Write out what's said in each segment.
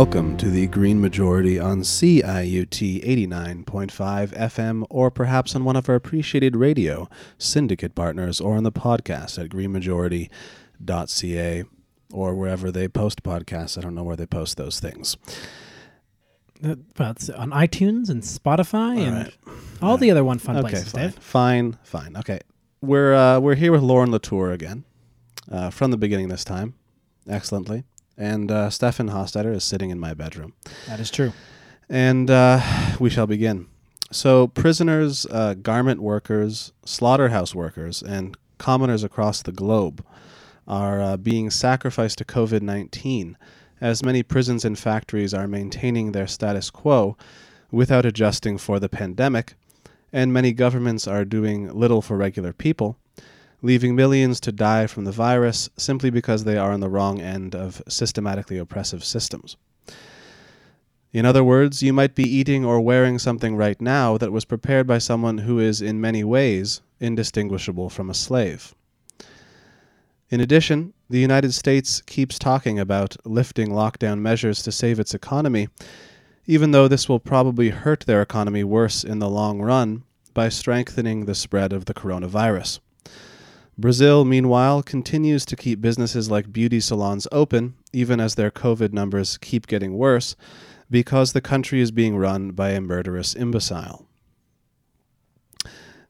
Welcome to the Green Majority on CIUT 89.5 FM, or perhaps on one of our appreciated radio syndicate partners, or on the podcast at greenmajority.ca, or wherever they post podcasts. I don't know where they post those things. Uh, Well, it's on iTunes and Spotify All and right. all the other one fun okay, places, fine. Dave. Fine, fine. Okay, we're uh, we're here with Lauren Latour again, uh, from the beginning this time, excellently. And uh, Stefan Hostetter is sitting in my bedroom. That is true. And uh, we shall begin. So, prisoners, uh, garment workers, slaughterhouse workers, and commoners across the globe are uh, being sacrificed to COVID 19, as many prisons and factories are maintaining their status quo without adjusting for the pandemic, and many governments are doing little for regular people, leaving millions to die from the virus simply because they are on the wrong end of systematically oppressive systems. In other words, you might be eating or wearing something right now that was prepared by someone who is, in many ways, indistinguishable from a slave. In addition, the United States keeps talking about lifting lockdown measures to save its economy, even though this will probably hurt their economy worse in the long run by strengthening the spread of the coronavirus. Brazil, meanwhile, continues to keep businesses like beauty salons open, even as their COVID numbers keep getting worse, because the country is being run by a murderous imbecile.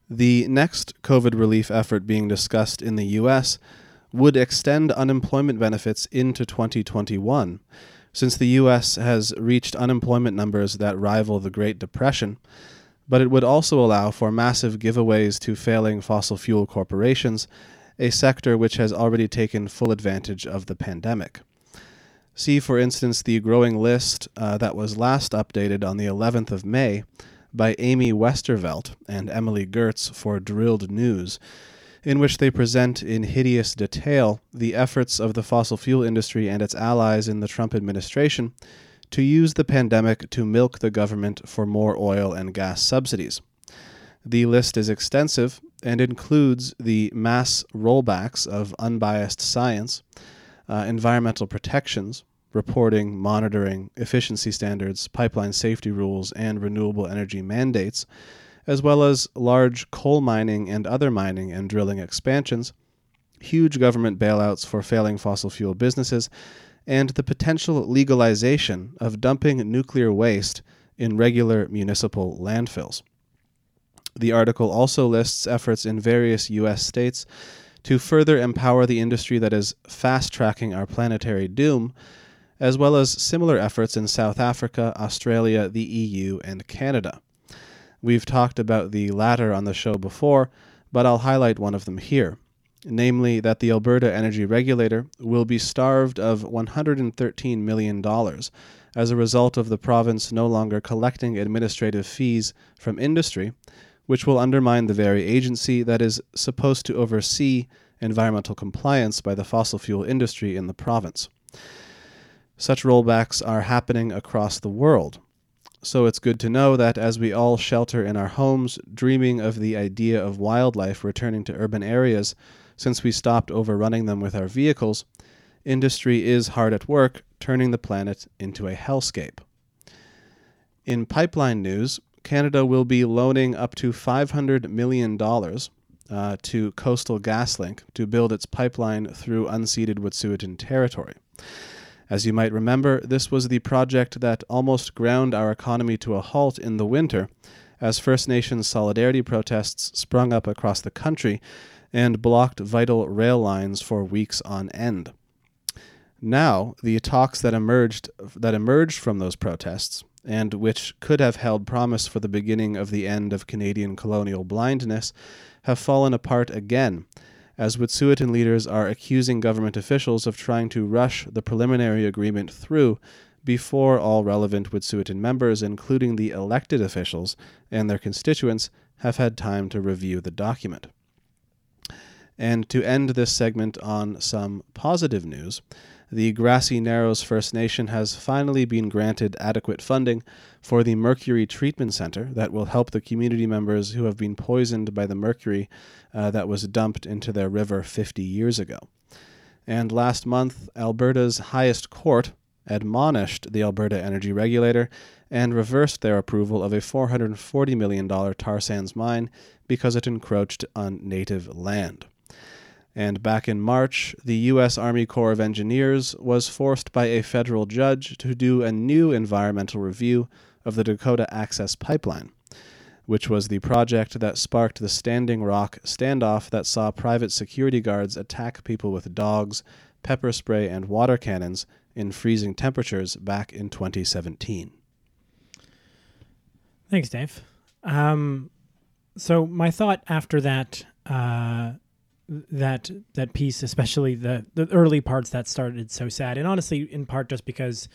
The next COVID relief effort being discussed in the U.S. would extend unemployment benefits into 2021, since the U.S. has reached unemployment numbers that rival the Great Depression, but it would also allow for massive giveaways to failing fossil fuel corporations, a sector which has already taken full advantage of the pandemic. See, for instance, the growing list uh, that was last updated on the 11th of May by Amy Westervelt and Emily Gertz for Drilled News, in which they present in hideous detail the efforts of the fossil fuel industry and its allies in the Trump administration to use the pandemic to milk the government for more oil and gas subsidies. The list is extensive and includes the mass rollbacks of unbiased science, uh, environmental protections, reporting, monitoring, efficiency standards, pipeline safety rules, and renewable energy mandates, as well as large coal mining and other mining and drilling expansions, huge government bailouts for failing fossil fuel businesses, and the potential legalization of dumping nuclear waste in regular municipal landfills. The article also lists efforts in various U.S. states to further empower the industry that is fast tracking our planetary doom, as well as similar efforts in South Africa, Australia, the EU, and Canada. We've talked about the latter on the show before, but I'll highlight one of them here namely that the Alberta Energy Regulator will be starved of $113 million as a result of the province no longer collecting administrative fees from industry, which will undermine the very agency that is supposed to oversee environmental compliance by the fossil fuel industry in the province. Such rollbacks are happening across the world. So it's good to know that as we all shelter in our homes, dreaming of the idea of wildlife returning to urban areas since we stopped overrunning them with our vehicles, industry is hard at work turning the planet into a hellscape. In pipeline news, Canada will be loaning up to $500 million uh, to Coastal GasLink to build its pipeline through unceded Wet'suwet'en territory. As you might remember, this was the project that almost ground our economy to a halt in the winter as First Nations solidarity protests sprung up across the country and blocked vital rail lines for weeks on end. Now, the talks that emerged that emerged from those protests and which could have held promise for the beginning of the end of Canadian colonial blindness have fallen apart again as Wet'suwet'en leaders are accusing government officials of trying to rush the preliminary agreement through before all relevant Wet'suwet'en members, including the elected officials and their constituents, have had time to review the document. And to end this segment on some positive news, the Grassy Narrows First Nation has finally been granted adequate funding for the Mercury Treatment Center that will help the community members who have been poisoned by the mercury uh, that was dumped into their river 50 years ago. And last month, Alberta's highest court, admonished the Alberta Energy Regulator and reversed their approval of a $440 million tar sands mine because it encroached on native land. And back in March, the U.S. Army Corps of Engineers was forced by a federal judge to do a new environmental review of the Dakota Access Pipeline, which was the project that sparked the Standing Rock standoff that saw private security guards attack people with dogs, pepper spray, and water cannons in freezing temperatures back in 2017. Thanks, Dave. Um, so my thought after that uh, that that piece, especially the the early parts that started so sad, and honestly, in part just because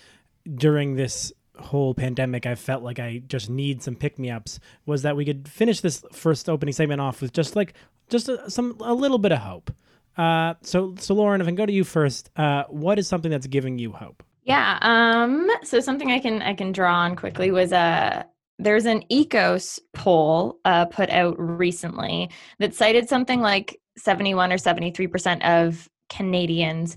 during this whole pandemic, I felt like I just need some pick me ups. Was that we could finish this first opening segment off with just like just a, some a little bit of hope. Uh, so so Lauren, if I can go to you first, uh, what is something that's giving you hope? Yeah. Um. So something I can I can draw on quickly was a. Uh, there's an Ekos poll uh, put out recently that cited something like 71 or 73% of Canadians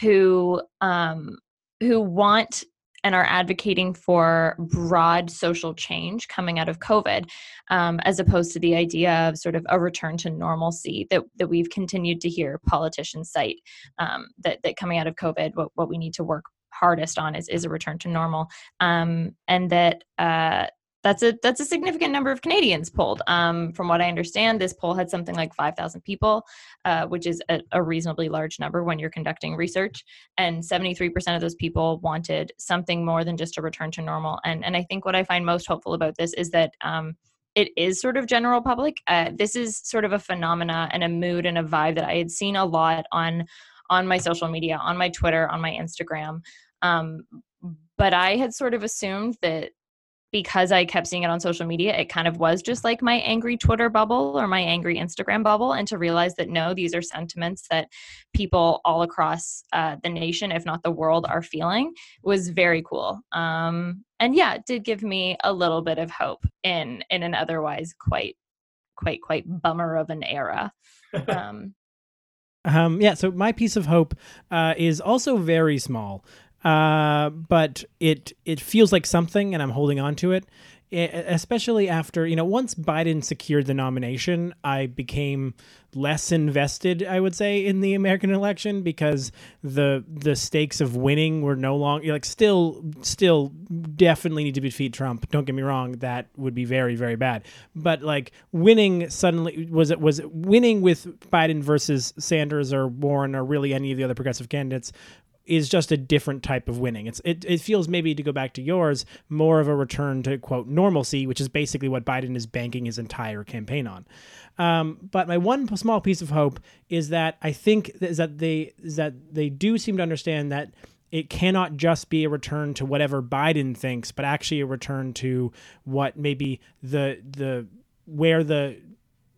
who um, who want and are advocating for broad social change coming out of COVID, um, as opposed to the idea of sort of a return to normalcy that, that we've continued to hear politicians cite. Um, that, that coming out of COVID, what, what we need to work hardest on is, is a return to normal. Um, and that uh, that's a that's a significant number of Canadians polled. Um, from what I understand, this poll had something like 5,000 people, uh, which is a, a, reasonably large number when you're conducting research. And 73% of those people wanted something more than just a return to normal. And and I think what I find most hopeful about this is that. Um, it is sort of general public. Uh, this is sort of a phenomena and a mood and a vibe that I had seen a lot on on my social media, on my Twitter, on my Instagram. Um, but I had sort of assumed that because I kept seeing it on social media, it kind of was just like my angry Twitter bubble or my angry Instagram bubble. And to realize that no, these are sentiments that people all across uh, the nation, if not the world, are feeling was very cool. Um, and yeah, it did give me a little bit of hope in in an otherwise quite quite quite bummer of an era. Um, um, yeah, so my piece of hope uh, is also very small. Uh, but it it feels like something, and I'm holding on to it. Especially after you know, once Biden secured the nomination, I became less invested. I would say in the American election because the the stakes of winning were no longer like still still definitely need to defeat Trump. Don't get me wrong, that would be very very bad. But like winning suddenly was it was it winning with Biden versus Sanders or Warren or really any of the other progressive candidates is just a different type of winning. It's it, it feels maybe to go back to yours more of a return to quote normalcy, which is basically what Biden is banking his entire campaign on. Um, but my one small piece of hope is that I think is that they is that they do seem to understand that it cannot just be a return to whatever Biden thinks, but actually a return to what maybe the the where the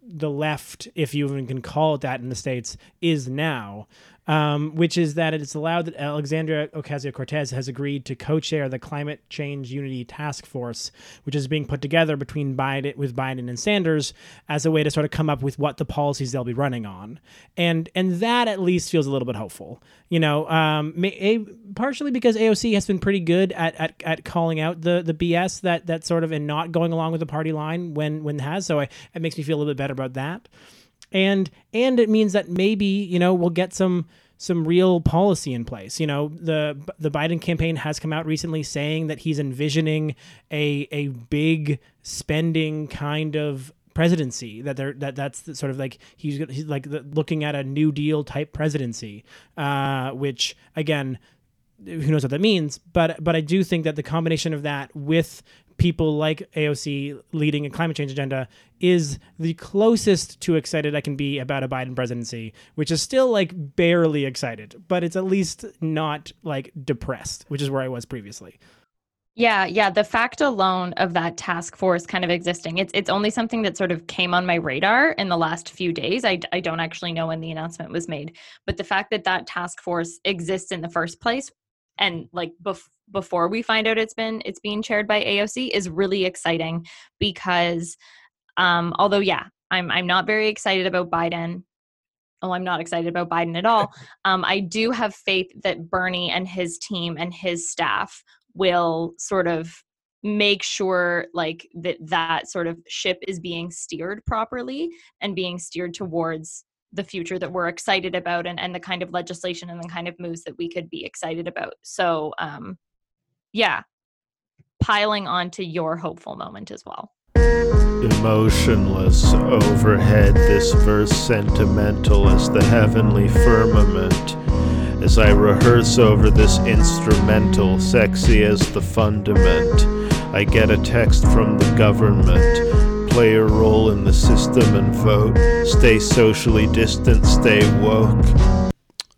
the left, if you even can call it that in the states, is now um, which is that it's allowed that Alexandria Ocasio Cortez has agreed to co-chair the Climate Change Unity Task Force, which is being put together between Biden with Biden and Sanders as a way to sort of come up with what the policies they'll be running on, and and that at least feels a little bit hopeful. You know, um, a, partially because AOC has been pretty good at, at, at calling out the the BS that that sort of and not going along with the party line when when has. So I, it makes me feel a little bit better about that and and it means that maybe you know we'll get some some real policy in place. You know, the the Biden campaign has come out recently saying that he's envisioning a a big spending kind of presidency that they're that that's sort of like he's he's like the, looking at a new deal type presidency uh, which again who knows what that means but but i do think that the combination of that with people like AOC leading a climate change agenda is the closest to excited I can be about a Biden presidency, which is still like barely excited, but it's at least not like depressed, which is where I was previously. Yeah, yeah. The fact alone of that task force kind of existing, it's it's only something that sort of came on my radar in the last few days. I, I don't actually know when the announcement was made, but the fact that that task force exists in the first place and like bef- before we find out it's been it's being chaired by AOC is really exciting because um although yeah I'm I'm not very excited about Biden oh, I'm not excited about Biden at all. Um, I do have faith that Bernie and his team and his staff will sort of make sure like that that sort of ship is being steered properly and being steered towards the future that we're excited about and, and the kind of legislation and the kind of moves that we could be excited about so um yeah piling on to your hopeful moment as well Emotionless overhead, this verse sentimental as the heavenly firmament. As I rehearse over this instrumental, sexy as the fundament, I get a text from the government. Play a role in the system and vote. Stay socially distant, stay woke.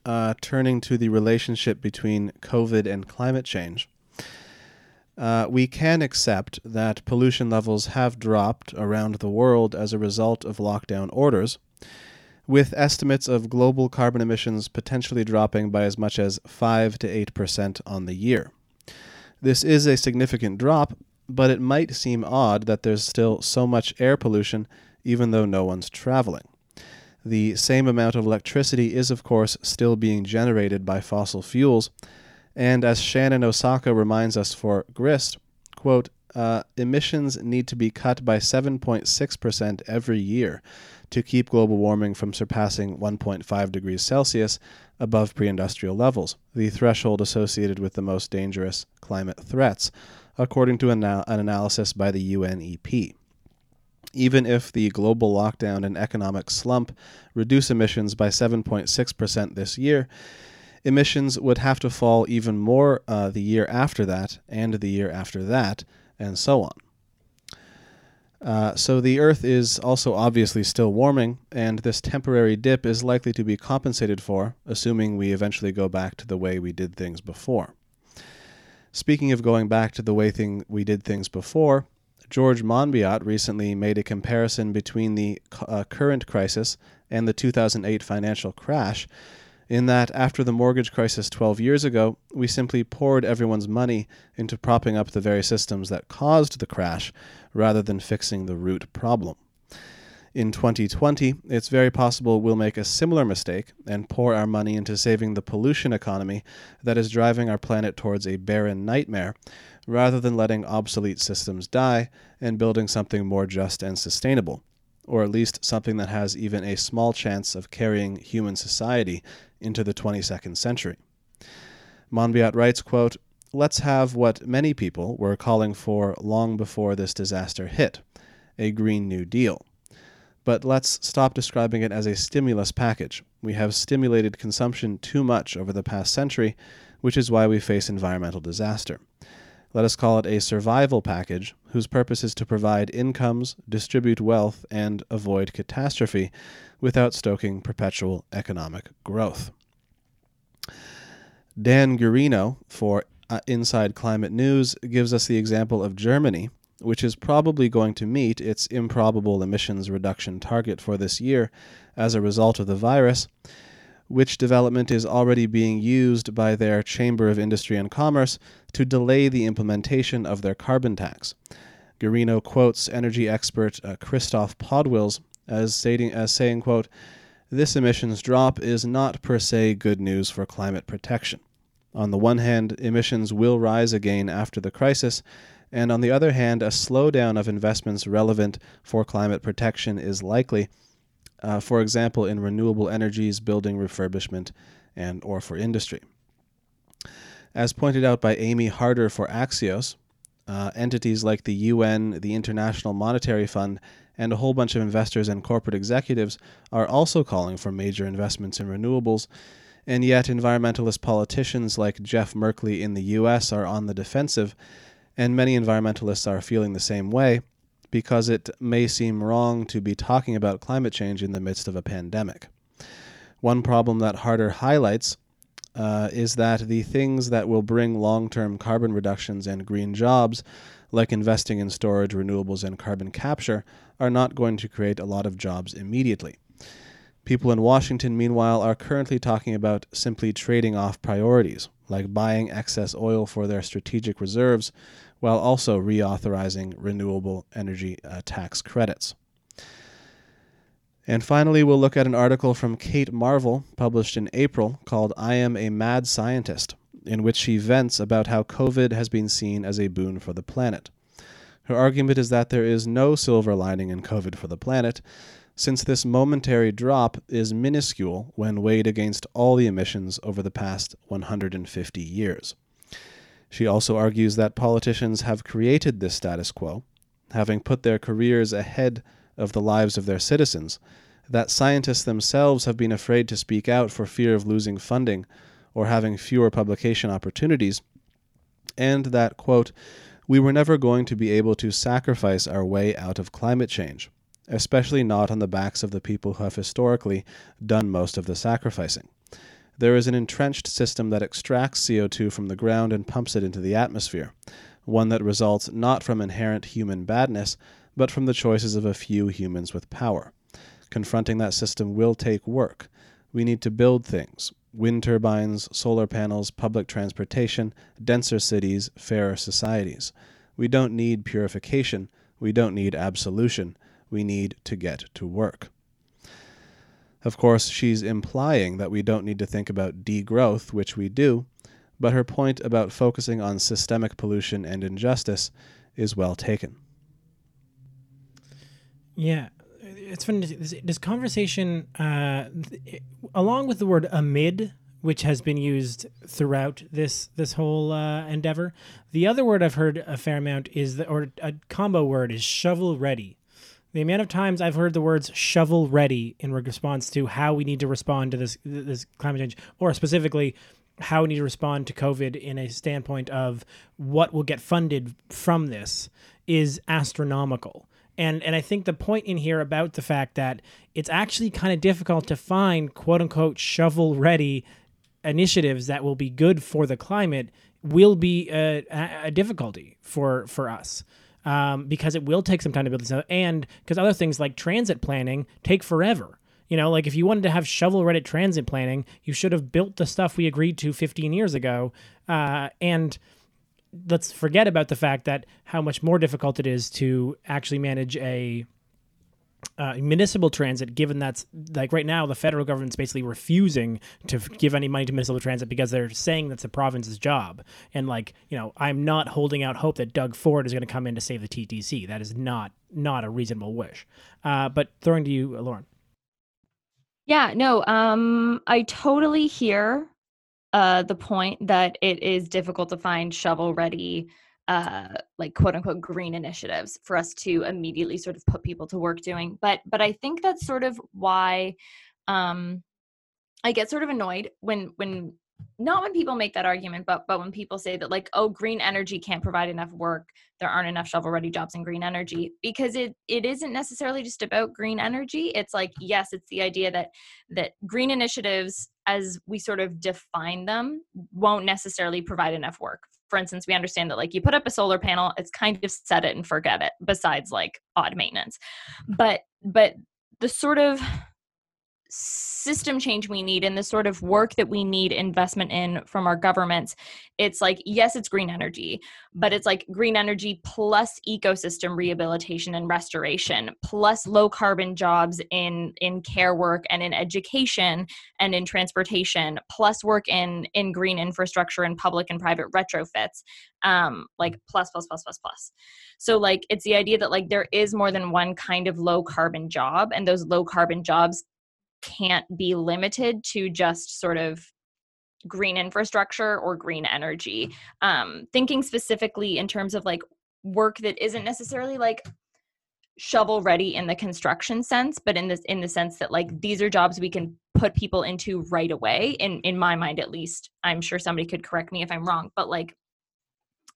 Uh, turning to the relationship between COVID and climate change uh, we can accept that pollution levels have dropped around the world as a result of lockdown orders, with estimates of global carbon emissions potentially dropping by as much as 5 to 8% on the year. This is a significant drop, but it might seem odd that there's still so much air pollution even though no one's traveling. The same amount of electricity is, of course, still being generated by fossil fuels and as Shannon Osaka reminds us for GRIST, quote, uh, emissions need to be cut by 7.6% every year to keep global warming from surpassing 1.5 degrees Celsius above pre industrial levels, the threshold associated with the most dangerous climate threats, according to an, an analysis by the UNEP. Even if the global lockdown and economic slump reduce emissions by 7.6% this year, emissions would have to fall even more uh, the year after that, and the year after that, and so on. Uh, so the Earth is also obviously still warming, and this temporary dip is likely to be compensated for, assuming we eventually go back to the way we did things before. Speaking of going back to the way thing we did things before, George Monbiot recently made a comparison between the uh, current crisis and the 2008 financial crash in that after the mortgage crisis 12 years ago, we simply poured everyone's money into propping up the very systems that caused the crash rather than fixing the root problem. In 2020, it's very possible we'll make a similar mistake and pour our money into saving the pollution economy that is driving our planet towards a barren nightmare, rather than letting obsolete systems die and building something more just and sustainable, or at least something that has even a small chance of carrying human society into the 22nd century. Monbiot writes, quote, Let's have what many people were calling for long before this disaster hit a Green New Deal. But let's stop describing it as a stimulus package. We have stimulated consumption too much over the past century, which is why we face environmental disaster. Let us call it a survival package whose purpose is to provide incomes, distribute wealth, and avoid catastrophe without stoking perpetual economic growth. Dan Gearino for uh, Inside Climate News gives us the example of Germany, which is probably going to meet its improbable emissions reduction target for this year as a result of the virus which development is already being used by their Chamber of Industry and Commerce to delay the implementation of their carbon tax. Gearino quotes energy expert uh, Christoph Podewils as, stating, as saying, quote, This emissions drop is not per se good news for climate protection. On the one hand, emissions will rise again after the crisis, and on the other hand, a slowdown of investments relevant for climate protection is likely uh, for example, in renewable energies, building refurbishment, and or for industry. As pointed out by Amy Harder for Axios, uh, entities like the UN, the International Monetary Fund, and a whole bunch of investors and corporate executives are also calling for major investments in renewables, and yet environmentalist politicians like Jeff Merkley in the US are on the defensive, and many environmentalists are feeling the same way because it may seem wrong to be talking about climate change in the midst of a pandemic. One problem that Harder highlights uh, is that the things that will bring long term carbon reductions and green jobs, like investing in storage, renewables, and carbon capture, are not going to create a lot of jobs immediately. People in Washington, meanwhile, are currently talking about simply trading off priorities, like buying excess oil for their strategic reserves while also reauthorizing renewable energy uh, tax credits. And finally, we'll look at an article from Kate Marvel, published in April, called I Am a Mad Scientist, in which she vents about how COVID has been seen as a boon for the planet. Her argument is that there is no silver lining in COVID for the planet, since this momentary drop is minuscule when weighed against all the emissions over the past 150 years. She also argues that politicians have created this status quo, having put their careers ahead of the lives of their citizens, that scientists themselves have been afraid to speak out for fear of losing funding or having fewer publication opportunities, and that, quote, we were never going to be able to sacrifice our way out of climate change, especially not on the backs of the people who have historically done most of the sacrificing. There is an entrenched system that extracts CO2 from the ground and pumps it into the atmosphere, one that results not from inherent human badness, but from the choices of a few humans with power. Confronting that system will take work. We need to build things wind turbines, solar panels, public transportation, denser cities, fairer societies. We don't need purification. We don't need absolution. We need to get to work. Of course, she's implying that we don't need to think about degrowth, which we do, but her point about focusing on systemic pollution and injustice is well taken. Yeah, it's funny. This, this conversation, uh, along with the word amid, which has been used throughout this this whole uh, endeavor. The other word I've heard a fair amount is the or a combo word is shovel ready. The amount of times I've heard the words shovel ready in response to how we need to respond to this this climate change, or specifically how we need to respond to COVID in a standpoint of what will get funded from this, is astronomical and and I think the point in here about the fact that it's actually kind of difficult to find quote unquote shovel ready initiatives that will be good for the climate will be a, a difficulty for for us. Um, because it will take some time to build this out, and because other things like transit planning take forever. You know, like if you wanted to have shovel ready transit planning, you should have built the stuff we agreed to 15 years ago. Uh, and let's forget about the fact that how much more difficult it is to actually manage a uh, municipal transit, given that's like right now, the federal government's basically refusing to f- give any money to municipal transit because they're saying that's the province's job. And like, you know, I'm not holding out hope that Doug Ford is going to come in to save the TTC. That is not not a reasonable wish. Uh, but throwing to you, Lauren. Yeah, no, um, I totally hear uh, the point that it is difficult to find shovel ready uh, like quote unquote green initiatives for us to immediately sort of put people to work doing but but i think that's sort of why um i get sort of annoyed when when not when people make that argument but but when people say that like oh green energy can't provide enough work. There aren't enough shovel ready jobs in green energy because it it isn't necessarily just about green energy. It's like yes it's the idea that that green initiatives as we sort of define them won't necessarily provide enough work for instance we understand that like you put up a solar panel it's kind of set it and forget it besides like odd maintenance. Mm-hmm. But but the sort of system change we need and the sort of work that we need investment in from our governments it's like yes it's green energy but it's like green energy plus ecosystem rehabilitation and restoration plus low carbon jobs in in care work and in education and in transportation plus work in in green infrastructure and public and private retrofits um like plus plus plus plus plus. So like it's the idea that like there is more than one kind of low carbon job and those low carbon jobs can't be limited to just sort of green infrastructure or green energy. Um thinking specifically in terms of like work that isn't necessarily like shovel ready in the construction sense but in this in the sense that like these are jobs we can put people into right away in in my mind at least. I'm sure somebody could correct me if i'm wrong but like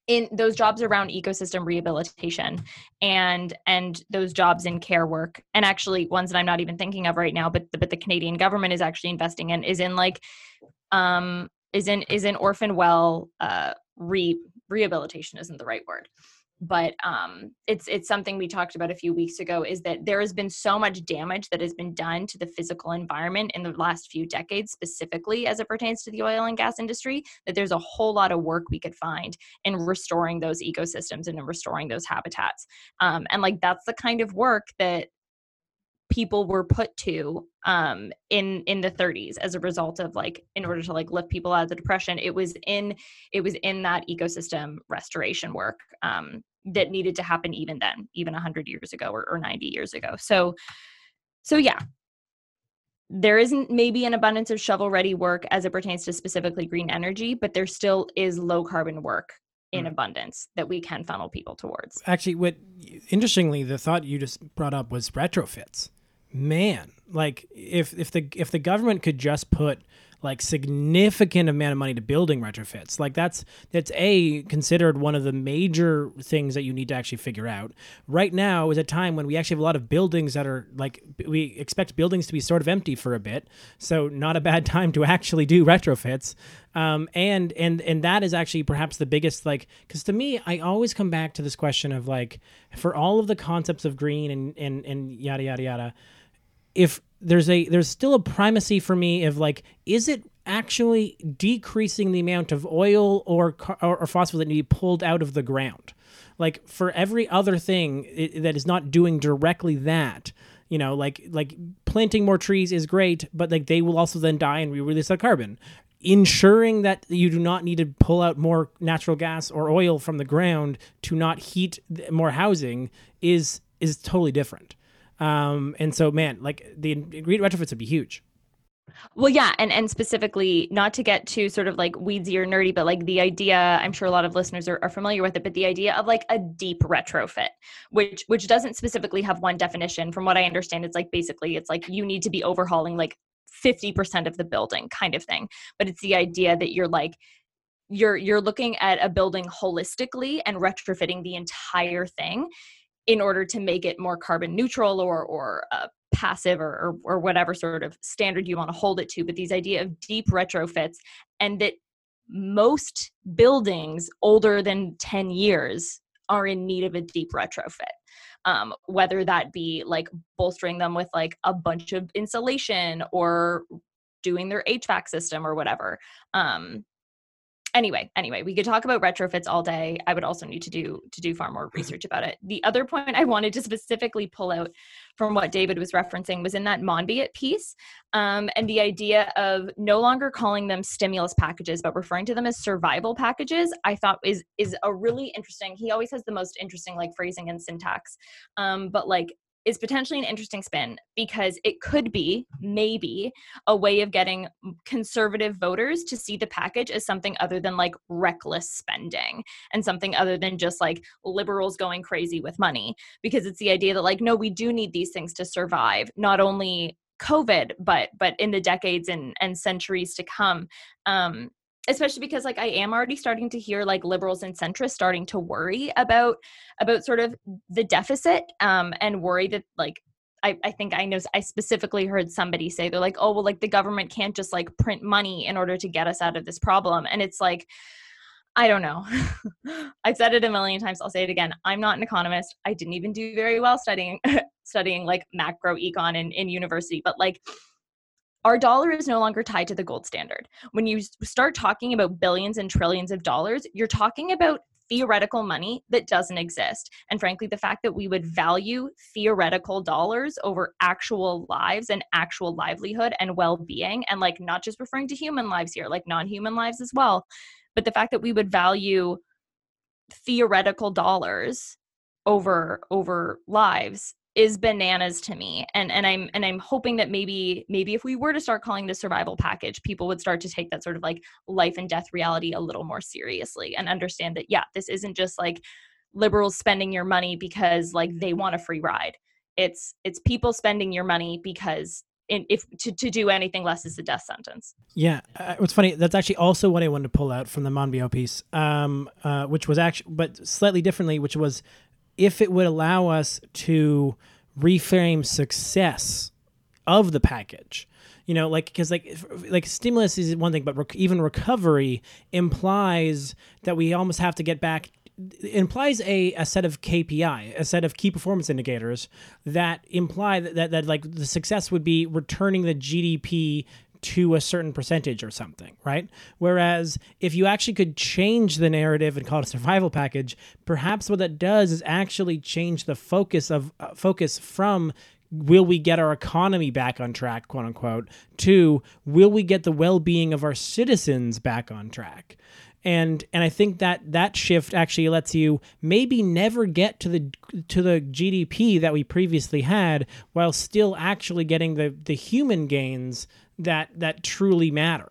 in those jobs around ecosystem rehabilitation and and those jobs in care work. And actually ones that i'm not even thinking of right now but the, but the canadian government is actually investing in is in like um is in is in orphan well uh re rehabilitation isn't the right word but um, it's it's something we talked about a few weeks ago is that there has been so much damage that has been done to the physical environment in the last few decades specifically as it pertains to the oil and gas industry that there's a whole lot of work we could find in restoring those ecosystems and in restoring those habitats. Um, and like that's the kind of work that people were put to um in in the 30s as a result of like in order to like lift people out of the depression it was in it was in that ecosystem restoration work um that needed to happen even then even 100 years ago or, or 90 years ago. So so yeah. There isn't maybe an abundance of shovel ready work as it pertains to specifically green energy but there still is low carbon work in mm. abundance that we can funnel people towards. Actually what interestingly the thought you just brought up was retrofits. Man like if if the if the government could just put like significant amount of money to building retrofits. Like that's that's a considered one of the major things that you need to actually figure out. Right now is a time when we actually have a lot of buildings that are like we expect buildings to be sort of empty for a bit. So not a bad time to actually do retrofits. Um, and and and that is actually perhaps the biggest like because to me I always come back to this question of like for all of the concepts of green and and and yada yada yada if there's a there's still a primacy for me of like is it actually decreasing the amount of oil or or, or phosphorus that need to be pulled out of the ground? Like for every other thing it, that is not doing directly that you know like like planting more trees is great but like they will also then die and we release that carbon. Ensuring that you do not need to pull out more natural gas or oil from the ground to not heat more housing is is totally different um, and so, man, like the green retrofits would be huge. Well, yeah, and and specifically, not to get too sort of like weedsy or nerdy, but like the idea, I'm sure a lot of listeners are, are familiar with it, but the idea of like a deep retrofit, which which doesn't specifically have one definition. From what I understand, it's like basically it's like you need to be overhauling like 50% of the building kind of thing. But it's the idea that you're like you're you're looking at a building holistically and retrofitting the entire thing in order to make it more carbon neutral or or uh, passive or, or, or whatever sort of standard you want to hold it to but these idea of deep retrofits and that most buildings older than 10 years are in need of a deep retrofit. Um, whether that be like bolstering them with like a bunch of insulation or doing their hvac system or whatever. Um, anyway anyway we could talk about retrofits all day. I would also need to do to do far more research about it. The other point i wanted to specifically pull out from what david was referencing was in that monbiot piece um, and the idea of no longer calling them stimulus packages but referring to them as survival packages i thought is is a really interesting he always has the most interesting like phrasing and syntax. Um, but like is potentially an interesting spin because it could be maybe a way of getting conservative voters to see the package as something other than like reckless spending and something other than just like liberals going crazy with money because it's the idea that like no we do need these things to survive not only covid but but in the decades and and centuries to come. Um especially because like i am already starting to hear like liberals and centrists starting to worry about about sort of the deficit um and worry that like I, I think I know I specifically heard somebody say they're like, oh well, like the government can't just like print money in order to get us out of this problem. And it's like, I don't know. I've said it a million times. I'll say it again. I'm not an economist. I didn't even do very well studying studying like macro econ in, in university, but like our dollar is no longer tied to the gold standard. When you start talking about billions and trillions of dollars, you're talking about theoretical money that doesn't exist. And frankly, the fact that we would value theoretical dollars over actual lives and actual livelihood and well being, and like not just referring to human lives here, like non human lives as well, but the fact that we would value theoretical dollars over over lives is bananas to me and and i'm and i'm hoping that maybe maybe if we were to start calling this survival package people would start to take that sort of like life and death reality a little more seriously and understand that yeah this isn't just like liberals spending your money because like they want a free ride it's it's people spending your money because in, if to, to do anything less is a death sentence. Yeah, uh, what's funny that's actually also what I wanted to pull out from the Monbiot piece, um, uh, which was actually but slightly differently, which was if it would allow us to reframe success of the package. You know like because like like stimulus is one thing but rec- even recovery implies that we almost have to get back implies a, a set of KPI, a set of key performance indicators that imply that, that, that like the success would be returning the GDP to a certain percentage or something, right? Whereas if you actually could change the narrative and call it a survival package, perhaps what that does is actually change the focus of uh, focus from will we get our economy back on track, quote unquote, to will we get the well being of our citizens back on track? And and I think that that shift actually lets you maybe never get to the to the GDP that we previously had, while still actually getting the the human gains that that truly matter.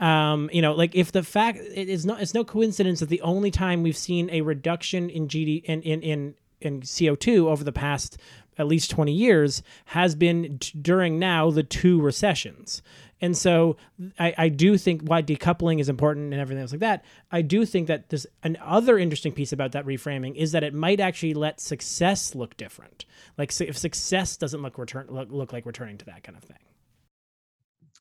Um, you know, like if the fact it is not, it's no coincidence that the only time we've seen a reduction in GD in in in, in CO two over the past at least 20 years has been t- during now the two recessions. And so I, I do think why decoupling is important and everything else like that. I do think that this another interesting piece about that reframing is that it might actually let success look different. Like if success doesn't look return look, look like returning to that kind of thing.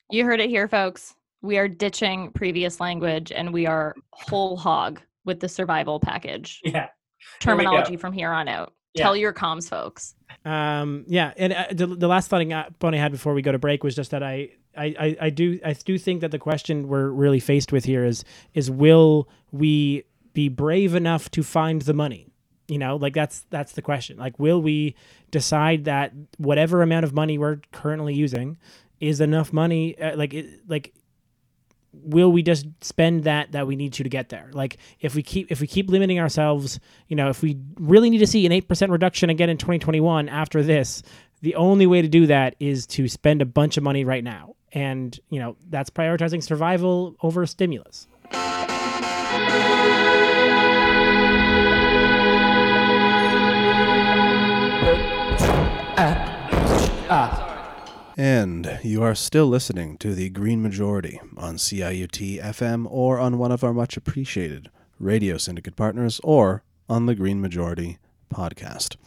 You heard it here, folks. We are ditching previous language and we are whole hog with the survival package Yeah. terminology from here on out. Yeah. Tell your comms folks. Um, yeah, and uh, the, the last thought I Bonnie had before we go to break was just that I, I, I, I do I do think that the question we're really faced with here is is will we be brave enough to find the money? You know, like that's that's the question. Like, will we decide that whatever amount of money we're currently using is enough money? Uh, like, it, like will we just spend that that we need to to get there? Like if we keep if we keep limiting ourselves you know if we really need to see an 8% reduction again in 2021 after this the only way to do that is to spend a bunch of money right now. And you know that's prioritizing survival over stimulus And you are still listening to the Green Majority on CIUT FM or on one of our much appreciated radio syndicate partners or on the Green Majority podcast.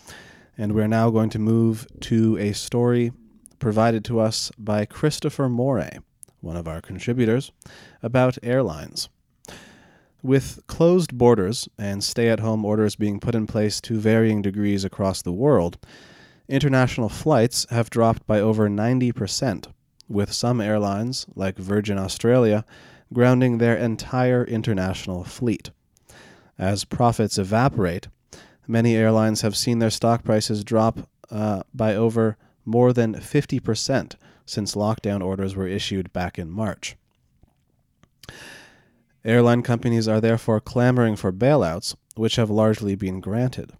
And we're now going to move to a story provided to us by Christopher Moray, one of our contributors, about airlines. With closed borders and stay at home orders being put in place to varying degrees across the world, international flights have dropped by over 90%, with some airlines, like Virgin Australia, grounding their entire international fleet. As profits evaporate, many airlines have seen their stock prices drop uh, by over more than 50% since lockdown orders were issued back in March. Airline companies are therefore clamoring for bailouts, which have largely been granted.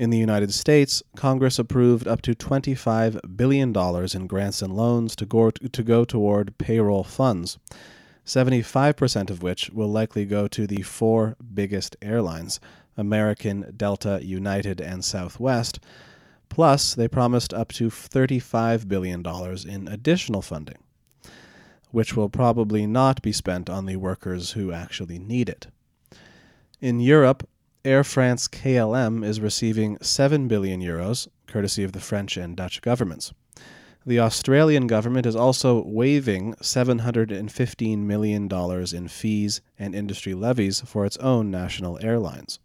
In the United States, Congress approved up to $25 billion in grants and loans to go, to go toward payroll funds, 75% of which will likely go to the four biggest airlines American, Delta, United, and Southwest. Plus, they promised up to $35 billion in additional funding, which will probably not be spent on the workers who actually need it. In Europe, Air France KLM is receiving 7 billion euros, courtesy of the French and Dutch governments. The Australian government is also waiving $715 million in fees and industry levies for its own national airlines.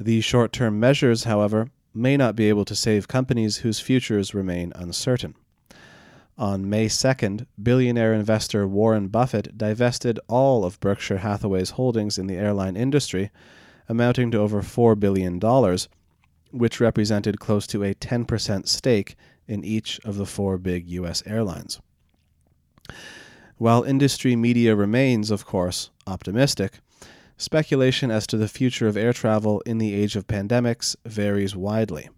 These short term measures, however, may not be able to save companies whose futures remain uncertain. On May 2nd, billionaire investor Warren Buffett divested all of Berkshire Hathaway's holdings in the airline industry amounting to over $4 billion, which represented close to a 10% stake in each of the four big U.S. airlines. While industry media remains, of course, optimistic, speculation as to the future of air travel in the age of pandemics varies widely.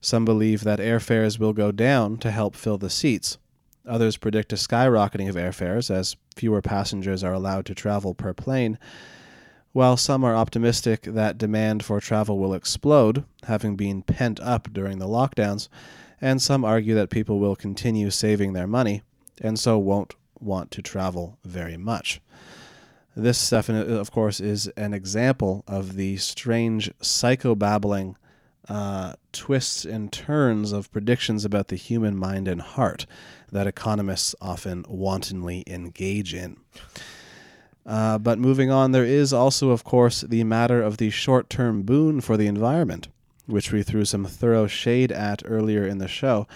Some believe that airfares will go down to help fill the seats. Others predict a skyrocketing of airfares as fewer passengers are allowed to travel per plane while some are optimistic that demand for travel will explode, having been pent up during the lockdowns, and some argue that people will continue saving their money and so won't want to travel very much. This, of course, is an example of the strange psychobabbling uh, twists and turns of predictions about the human mind and heart that economists often wantonly engage in. Uh, but moving on, there is also, of course, the matter of the short term boon for the environment, which we threw some thorough shade at earlier in the show,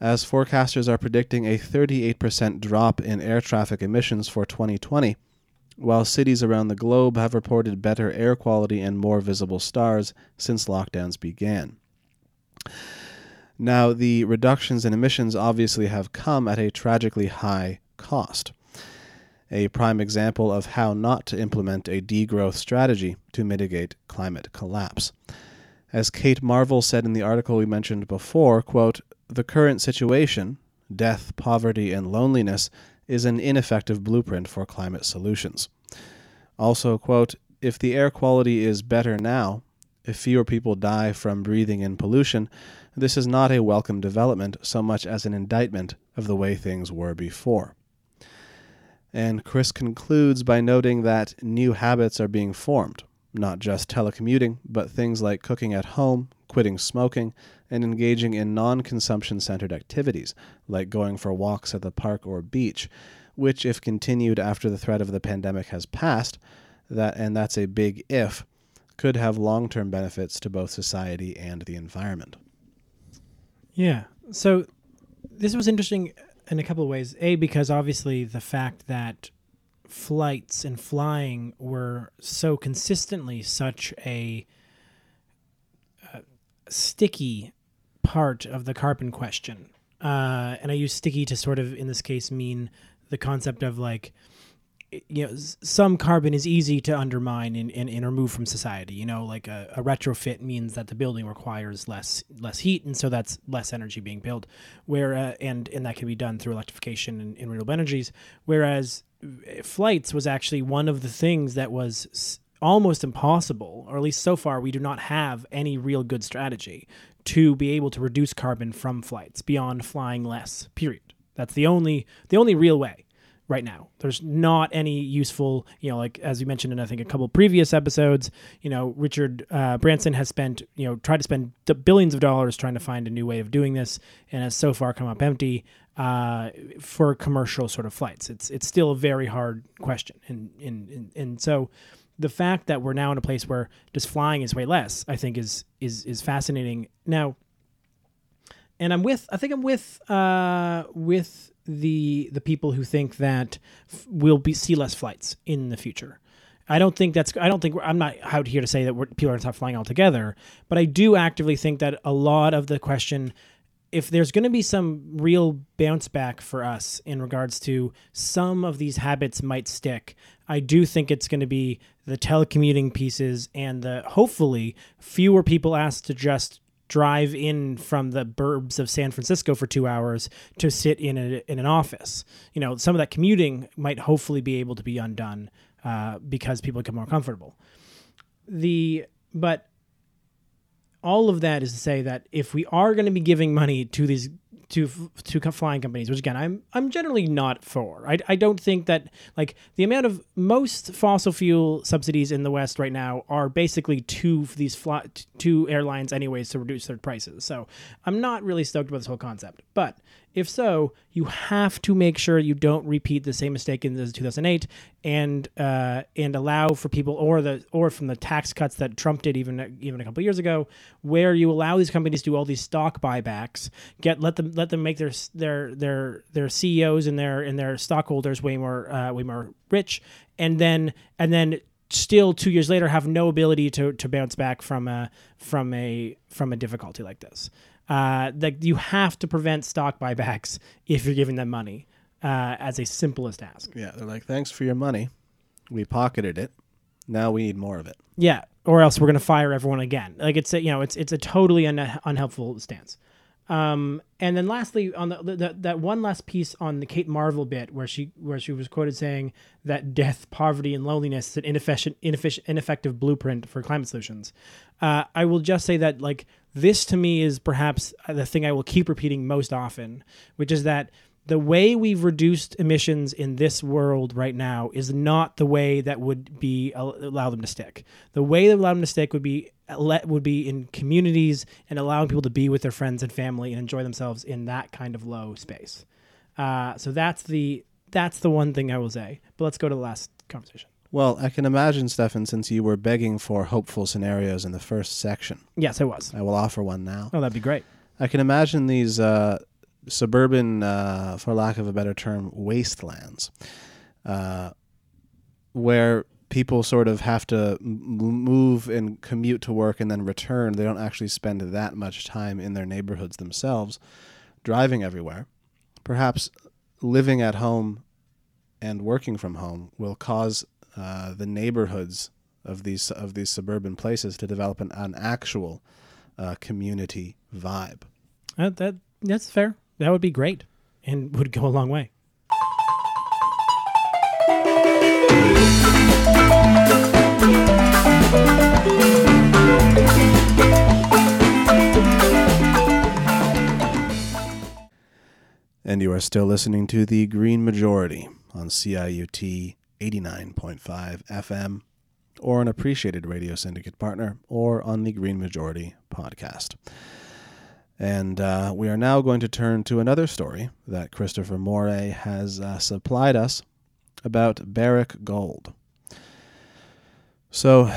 as forecasters are predicting a 38% drop in air traffic emissions for 2020, while cities around the globe have reported better air quality and more visible stars since lockdowns began. Now, the reductions in emissions obviously have come at a tragically high cost. A prime example of how not to implement a degrowth strategy to mitigate climate collapse. As Kate Marvel said in the article we mentioned before, quote, the current situation, death, poverty, and loneliness, is an ineffective blueprint for climate solutions. Also, quote, if the air quality is better now, if fewer people die from breathing in pollution, this is not a welcome development so much as an indictment of the way things were before. And Chris concludes by noting that new habits are being formed, not just telecommuting, but things like cooking at home, quitting smoking, and engaging in non consumption centered activities, like going for walks at the park or beach, which, if continued after the threat of the pandemic has passed, that and that's a big if, could have long term benefits to both society and the environment. Yeah. So this was interesting in a couple of ways. A, because obviously the fact that flights and flying were so consistently such a uh, sticky part of the carbon question. Uh, and I use sticky to sort of, in this case, mean the concept of like, you know, some carbon is easy to undermine and, and, and remove from society. You know, like a, a, retrofit means that the building requires less less heat, and so that's less energy being built. Where uh, and and that can be done through electrification and, and renewable energies. Whereas uh, flights was actually one of the things that was almost impossible, or at least so far, we do not have any real good strategy to be able to reduce carbon from flights beyond flying less. Period. That's the only the only real way right now. There's not any useful, you know, like as you mentioned in I think a couple previous episodes, you know, Richard uh, Branson has spent, you know, tried to spend the billions of dollars trying to find a new way of doing this, and has so far come up empty uh, for commercial sort of flights. It's it's still a very hard question, and and and, and so the fact that we're now in a place where just flying is way less, I think, is is is fascinating. Now, and I'm with, I think I'm with uh, with the the people who think that f- we'll be see less flights in the future. I don't think that's. I don't think I'm not out here to say that people are going to stop flying altogether. But I do actively think that a lot of the question, if there's going to be some real bounce back for us in regards to some of these habits might stick, I do think it's going to be the telecommuting pieces and the hopefully fewer people asked to just drive in from the burbs of San Francisco for two hours to sit in a, in an office. You know, some of that commuting might hopefully be able to be undone uh, because people become more comfortable. The but all of that is to say that if we are going to be giving money to these to to flying companies, which again I'm I'm generally not for. I, I don't think that like the amount of most fossil fuel subsidies in the West right now are basically to these fly, to airlines anyways to reduce their prices. So I'm not really stoked about this whole concept. But if so, you have to make sure you don't repeat the same mistake in 2008 and uh, and allow for people or the or from the tax cuts that Trump did even even a couple years ago, where you allow these companies to do all these stock buybacks, get let them let them make their their their their CEOs and their and their stockholders way more uh, way more rich, and then and then still two years later have no ability to, to bounce back from a from a from a difficulty like this uh, that you have to prevent stock buybacks if you're giving them money uh, as a simplest ask. Yeah, they're like, thanks for your money. We pocketed it. Now we need more of it. Yeah, or else we're going to fire everyone again. Like it's a, you know, it's it's a totally un- unhelpful stance. Um, and then lastly, on the, the, that one last piece on the Kate Marvel bit, where she where she was quoted saying that death, poverty, and loneliness is an inefficient, inefficient ineffective blueprint for climate solutions. Uh, I will just say that like this to me is perhaps the thing I will keep repeating most often, which is that the way we've reduced emissions in this world right now is not the way that would be allow them to stick. The way that allow them to stick would be let would be in communities and allowing people to be with their friends and family and enjoy themselves in that kind of low space. Uh, so that's the that's the one thing I will say. But let's go to the last conversation. Well, I can imagine, Stefan, since you were begging for hopeful scenarios in the first section. Yes, I was. I will offer one now. Oh, that'd be great. I can imagine these uh, suburban, uh, for lack of a better term, wastelands, uh, where people sort of have to move and commute to work and then return. They don't actually spend that much time in their neighborhoods themselves, driving everywhere. Perhaps living at home and working from home will cause uh, the neighborhoods of these of these suburban places to develop an, an actual uh, community vibe. Uh, that that's fair. That would be great, and would go a long way. And you are still listening to the Green Majority on CIUT 89.5 FM, or an appreciated radio syndicate partner, or on the Green Majority podcast. And uh, we are now going to turn to another story that Christopher Morey has uh, supplied us about Barrick Gold. So,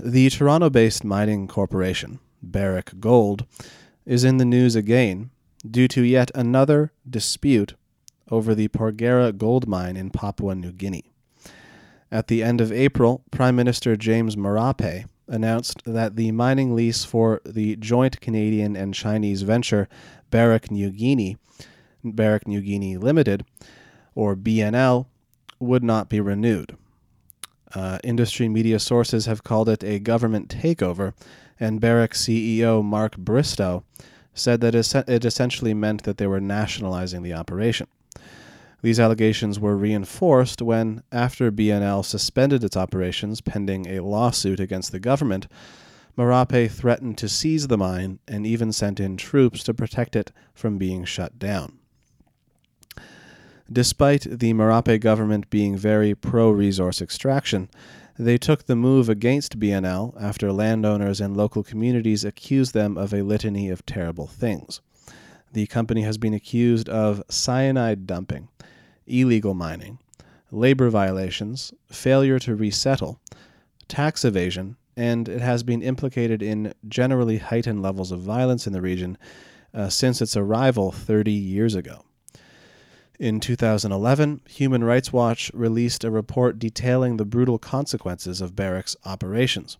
the Toronto based mining corporation, Barrick Gold, is in the news again due to yet another dispute over the Porgera gold mine in Papua New Guinea. At the end of April, Prime Minister James Marape announced that the mining lease for the joint Canadian and Chinese venture Barrick New Guinea, Barrick New Guinea Limited, or BNL, would not be renewed. Uh, industry media sources have called it a government takeover, and Barrick CEO Mark Bristow said that it essentially meant that they were nationalizing the operation. These allegations were reinforced when, after BNL suspended its operations pending a lawsuit against the government, Marape threatened to seize the mine and even sent in troops to protect it from being shut down. Despite the Marape government being very pro resource extraction, they took the move against BNL after landowners and local communities accused them of a litany of terrible things. The company has been accused of cyanide dumping, illegal mining, labor violations, failure to resettle, tax evasion, and it has been implicated in generally heightened levels of violence in the region uh, since its arrival 30 years ago. In 2011, Human Rights Watch released a report detailing the brutal consequences of Barrick's operations.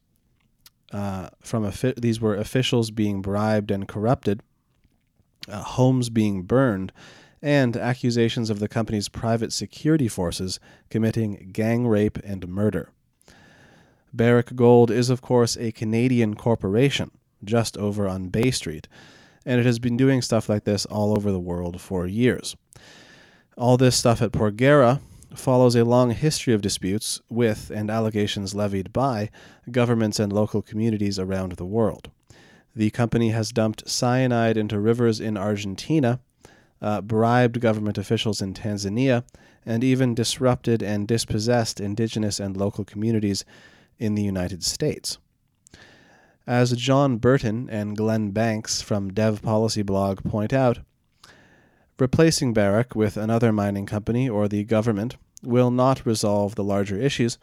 Uh, from these were officials being bribed and corrupted, uh, homes being burned, and accusations of the company's private security forces committing gang rape and murder. Barrick Gold is, of course, a Canadian corporation just over on Bay Street, and it has been doing stuff like this all over the world for years. All this stuff at Porgera follows a long history of disputes with and allegations levied by governments and local communities around the world. The company has dumped cyanide into rivers in Argentina, uh, bribed government officials in Tanzania, and even disrupted and dispossessed indigenous and local communities in the United States. As John Burton and Glenn Banks from Dev Policy Blog point out, Replacing Barrick with another mining company or the government will not resolve the larger issues,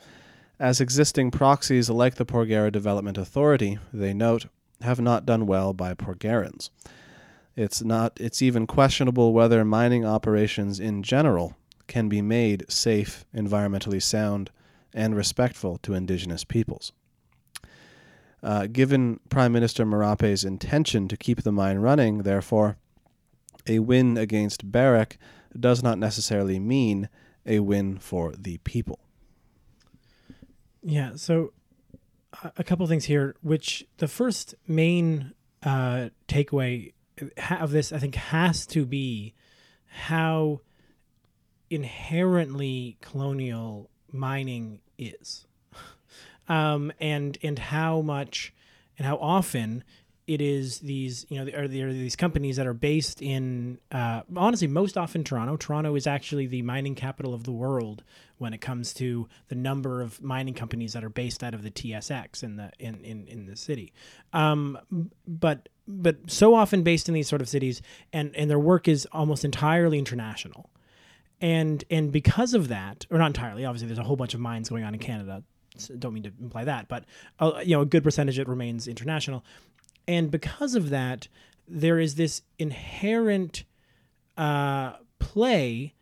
as existing proxies like the Porgera Development Authority, they note, have not done well by Porgerans. It's not it's even questionable whether mining operations in general can be made safe, environmentally sound, and respectful to indigenous peoples. Uh, given Prime Minister Marape's intention to keep the mine running, therefore, a win against Barrick does not necessarily mean a win for the people. Yeah, so a couple things here, which the first main uh, takeaway of this, I think, has to be how inherently colonial mining is, um, and and how much and how often it is these you know are there these companies that are based in uh, honestly most often Toronto. Toronto is actually the mining capital of the world when it comes to the number of mining companies that are based out of the TSX in the in in, in the city. Um, but but so often based in these sort of cities, and and their work is almost entirely international. And and because of that, or not entirely, obviously, there's a whole bunch of mines going on in Canada don't mean to imply that, but uh, you know, a good percentage it remains international. And because of that, there is this inherent uh, play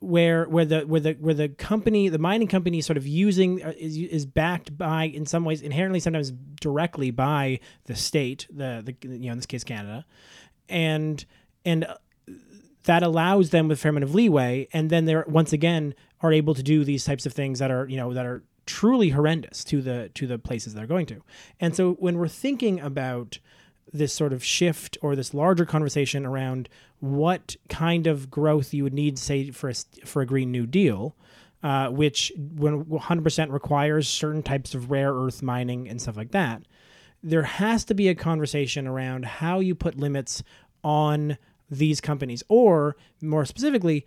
where where the where the where the company the mining company is sort of using uh, is is backed by in some ways inherently sometimes directly by the state the the you know in this case Canada. And and uh, that allows them with a fair amount of leeway and then they're once again are able to do these types of things that are you know that are truly horrendous to the to the places they're going to. And so when we're thinking about this sort of shift or this larger conversation around what kind of growth you would need, say, for a, for a Green New Deal, uh, which 100% requires certain types of rare earth mining and stuff like that. There has to be a conversation around how you put limits on these companies, or more specifically,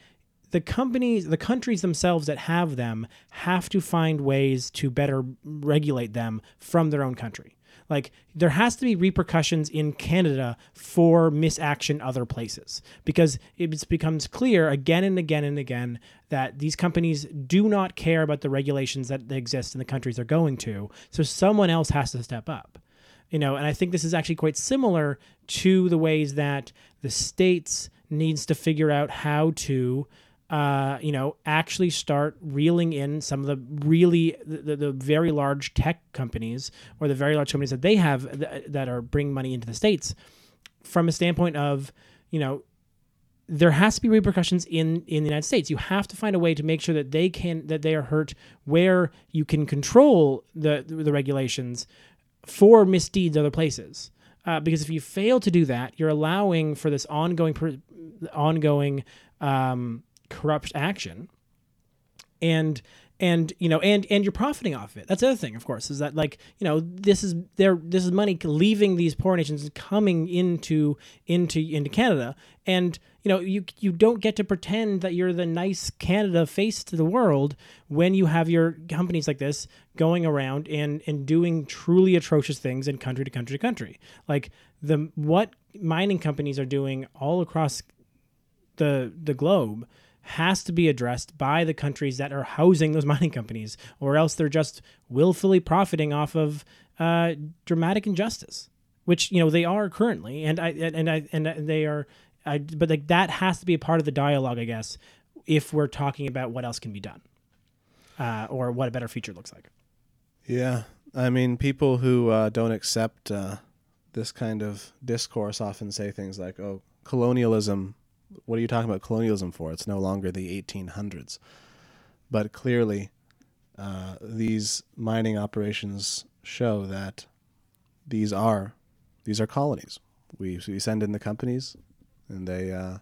the companies, the countries themselves that have them have to find ways to better regulate them from their own country. Like there has to be repercussions in Canada for misaction other places because it becomes clear again and again and again that these companies do not care about the regulations that exist in the countries they're going to. So someone else has to step up. You know, and I think this is actually quite similar to the ways that the states needs to figure out how to uh, you know, actually start reeling in some of the really the, the very large tech companies or the very large companies that they have th- that are bringing money into the states from a standpoint of, you know, there has to be repercussions in in the United States. You have to find a way to make sure that they can that they are hurt where you can control the the regulations for misdeeds other places. Uh, because if you fail to do that, you're allowing for this ongoing ongoing um, corrupt action. And and you know and and you're profiting off it. That's the other thing of course is that like you know this is there this is money leaving these poor nations and coming into into into canada. And you know you you don't get to pretend that you're the nice canada face to the world when you have your companies like this going around and and doing truly atrocious things in country to country to country. Like the what mining companies are doing all across the the globe has to be addressed by the countries that are housing those mining companies, or else they're just willfully profiting off of uh, dramatic injustice, which you know they are currently, and I and I and they are. I, but like that has to be a part of the dialogue, I guess, if we're talking about what else can be done, uh, or what a better future looks like. Yeah, I mean, people who uh, don't accept uh, this kind of discourse often say things like, "Oh, colonialism what are you talking about colonialism for? It's no longer the 1800s. But clearly, uh, these mining operations show that these are these are colonies. We, we send in the companies, and they uh,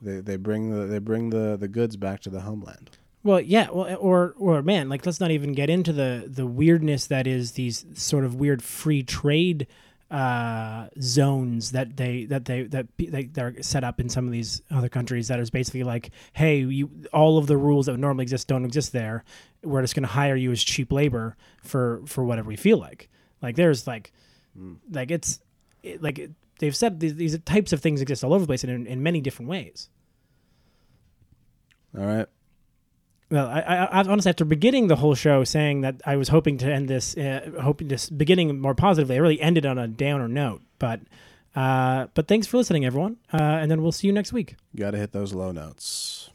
they they bring the they bring the, the goods back to the homeland. Well, yeah, well, or or man, like let's not even get into the the weirdness that is these sort of weird free trade uh, zones that they that they that they, they're set up in some of these other countries that is basically like, hey, you all of the rules that would normally exist don't exist there. We're just going to hire you as cheap labor for for whatever we feel like. Like there's like, mm. like it's it, like it, they've said these, these types of things exist all over the place and in, in many different ways. All right. Well, I, I, honestly, after beginning the whole show saying that I was hoping to end this, uh, hoping this beginning more positively, I really ended on a downer note. But, uh, but thanks for listening, everyone, uh, and then we'll see you next week. Got to hit those low notes.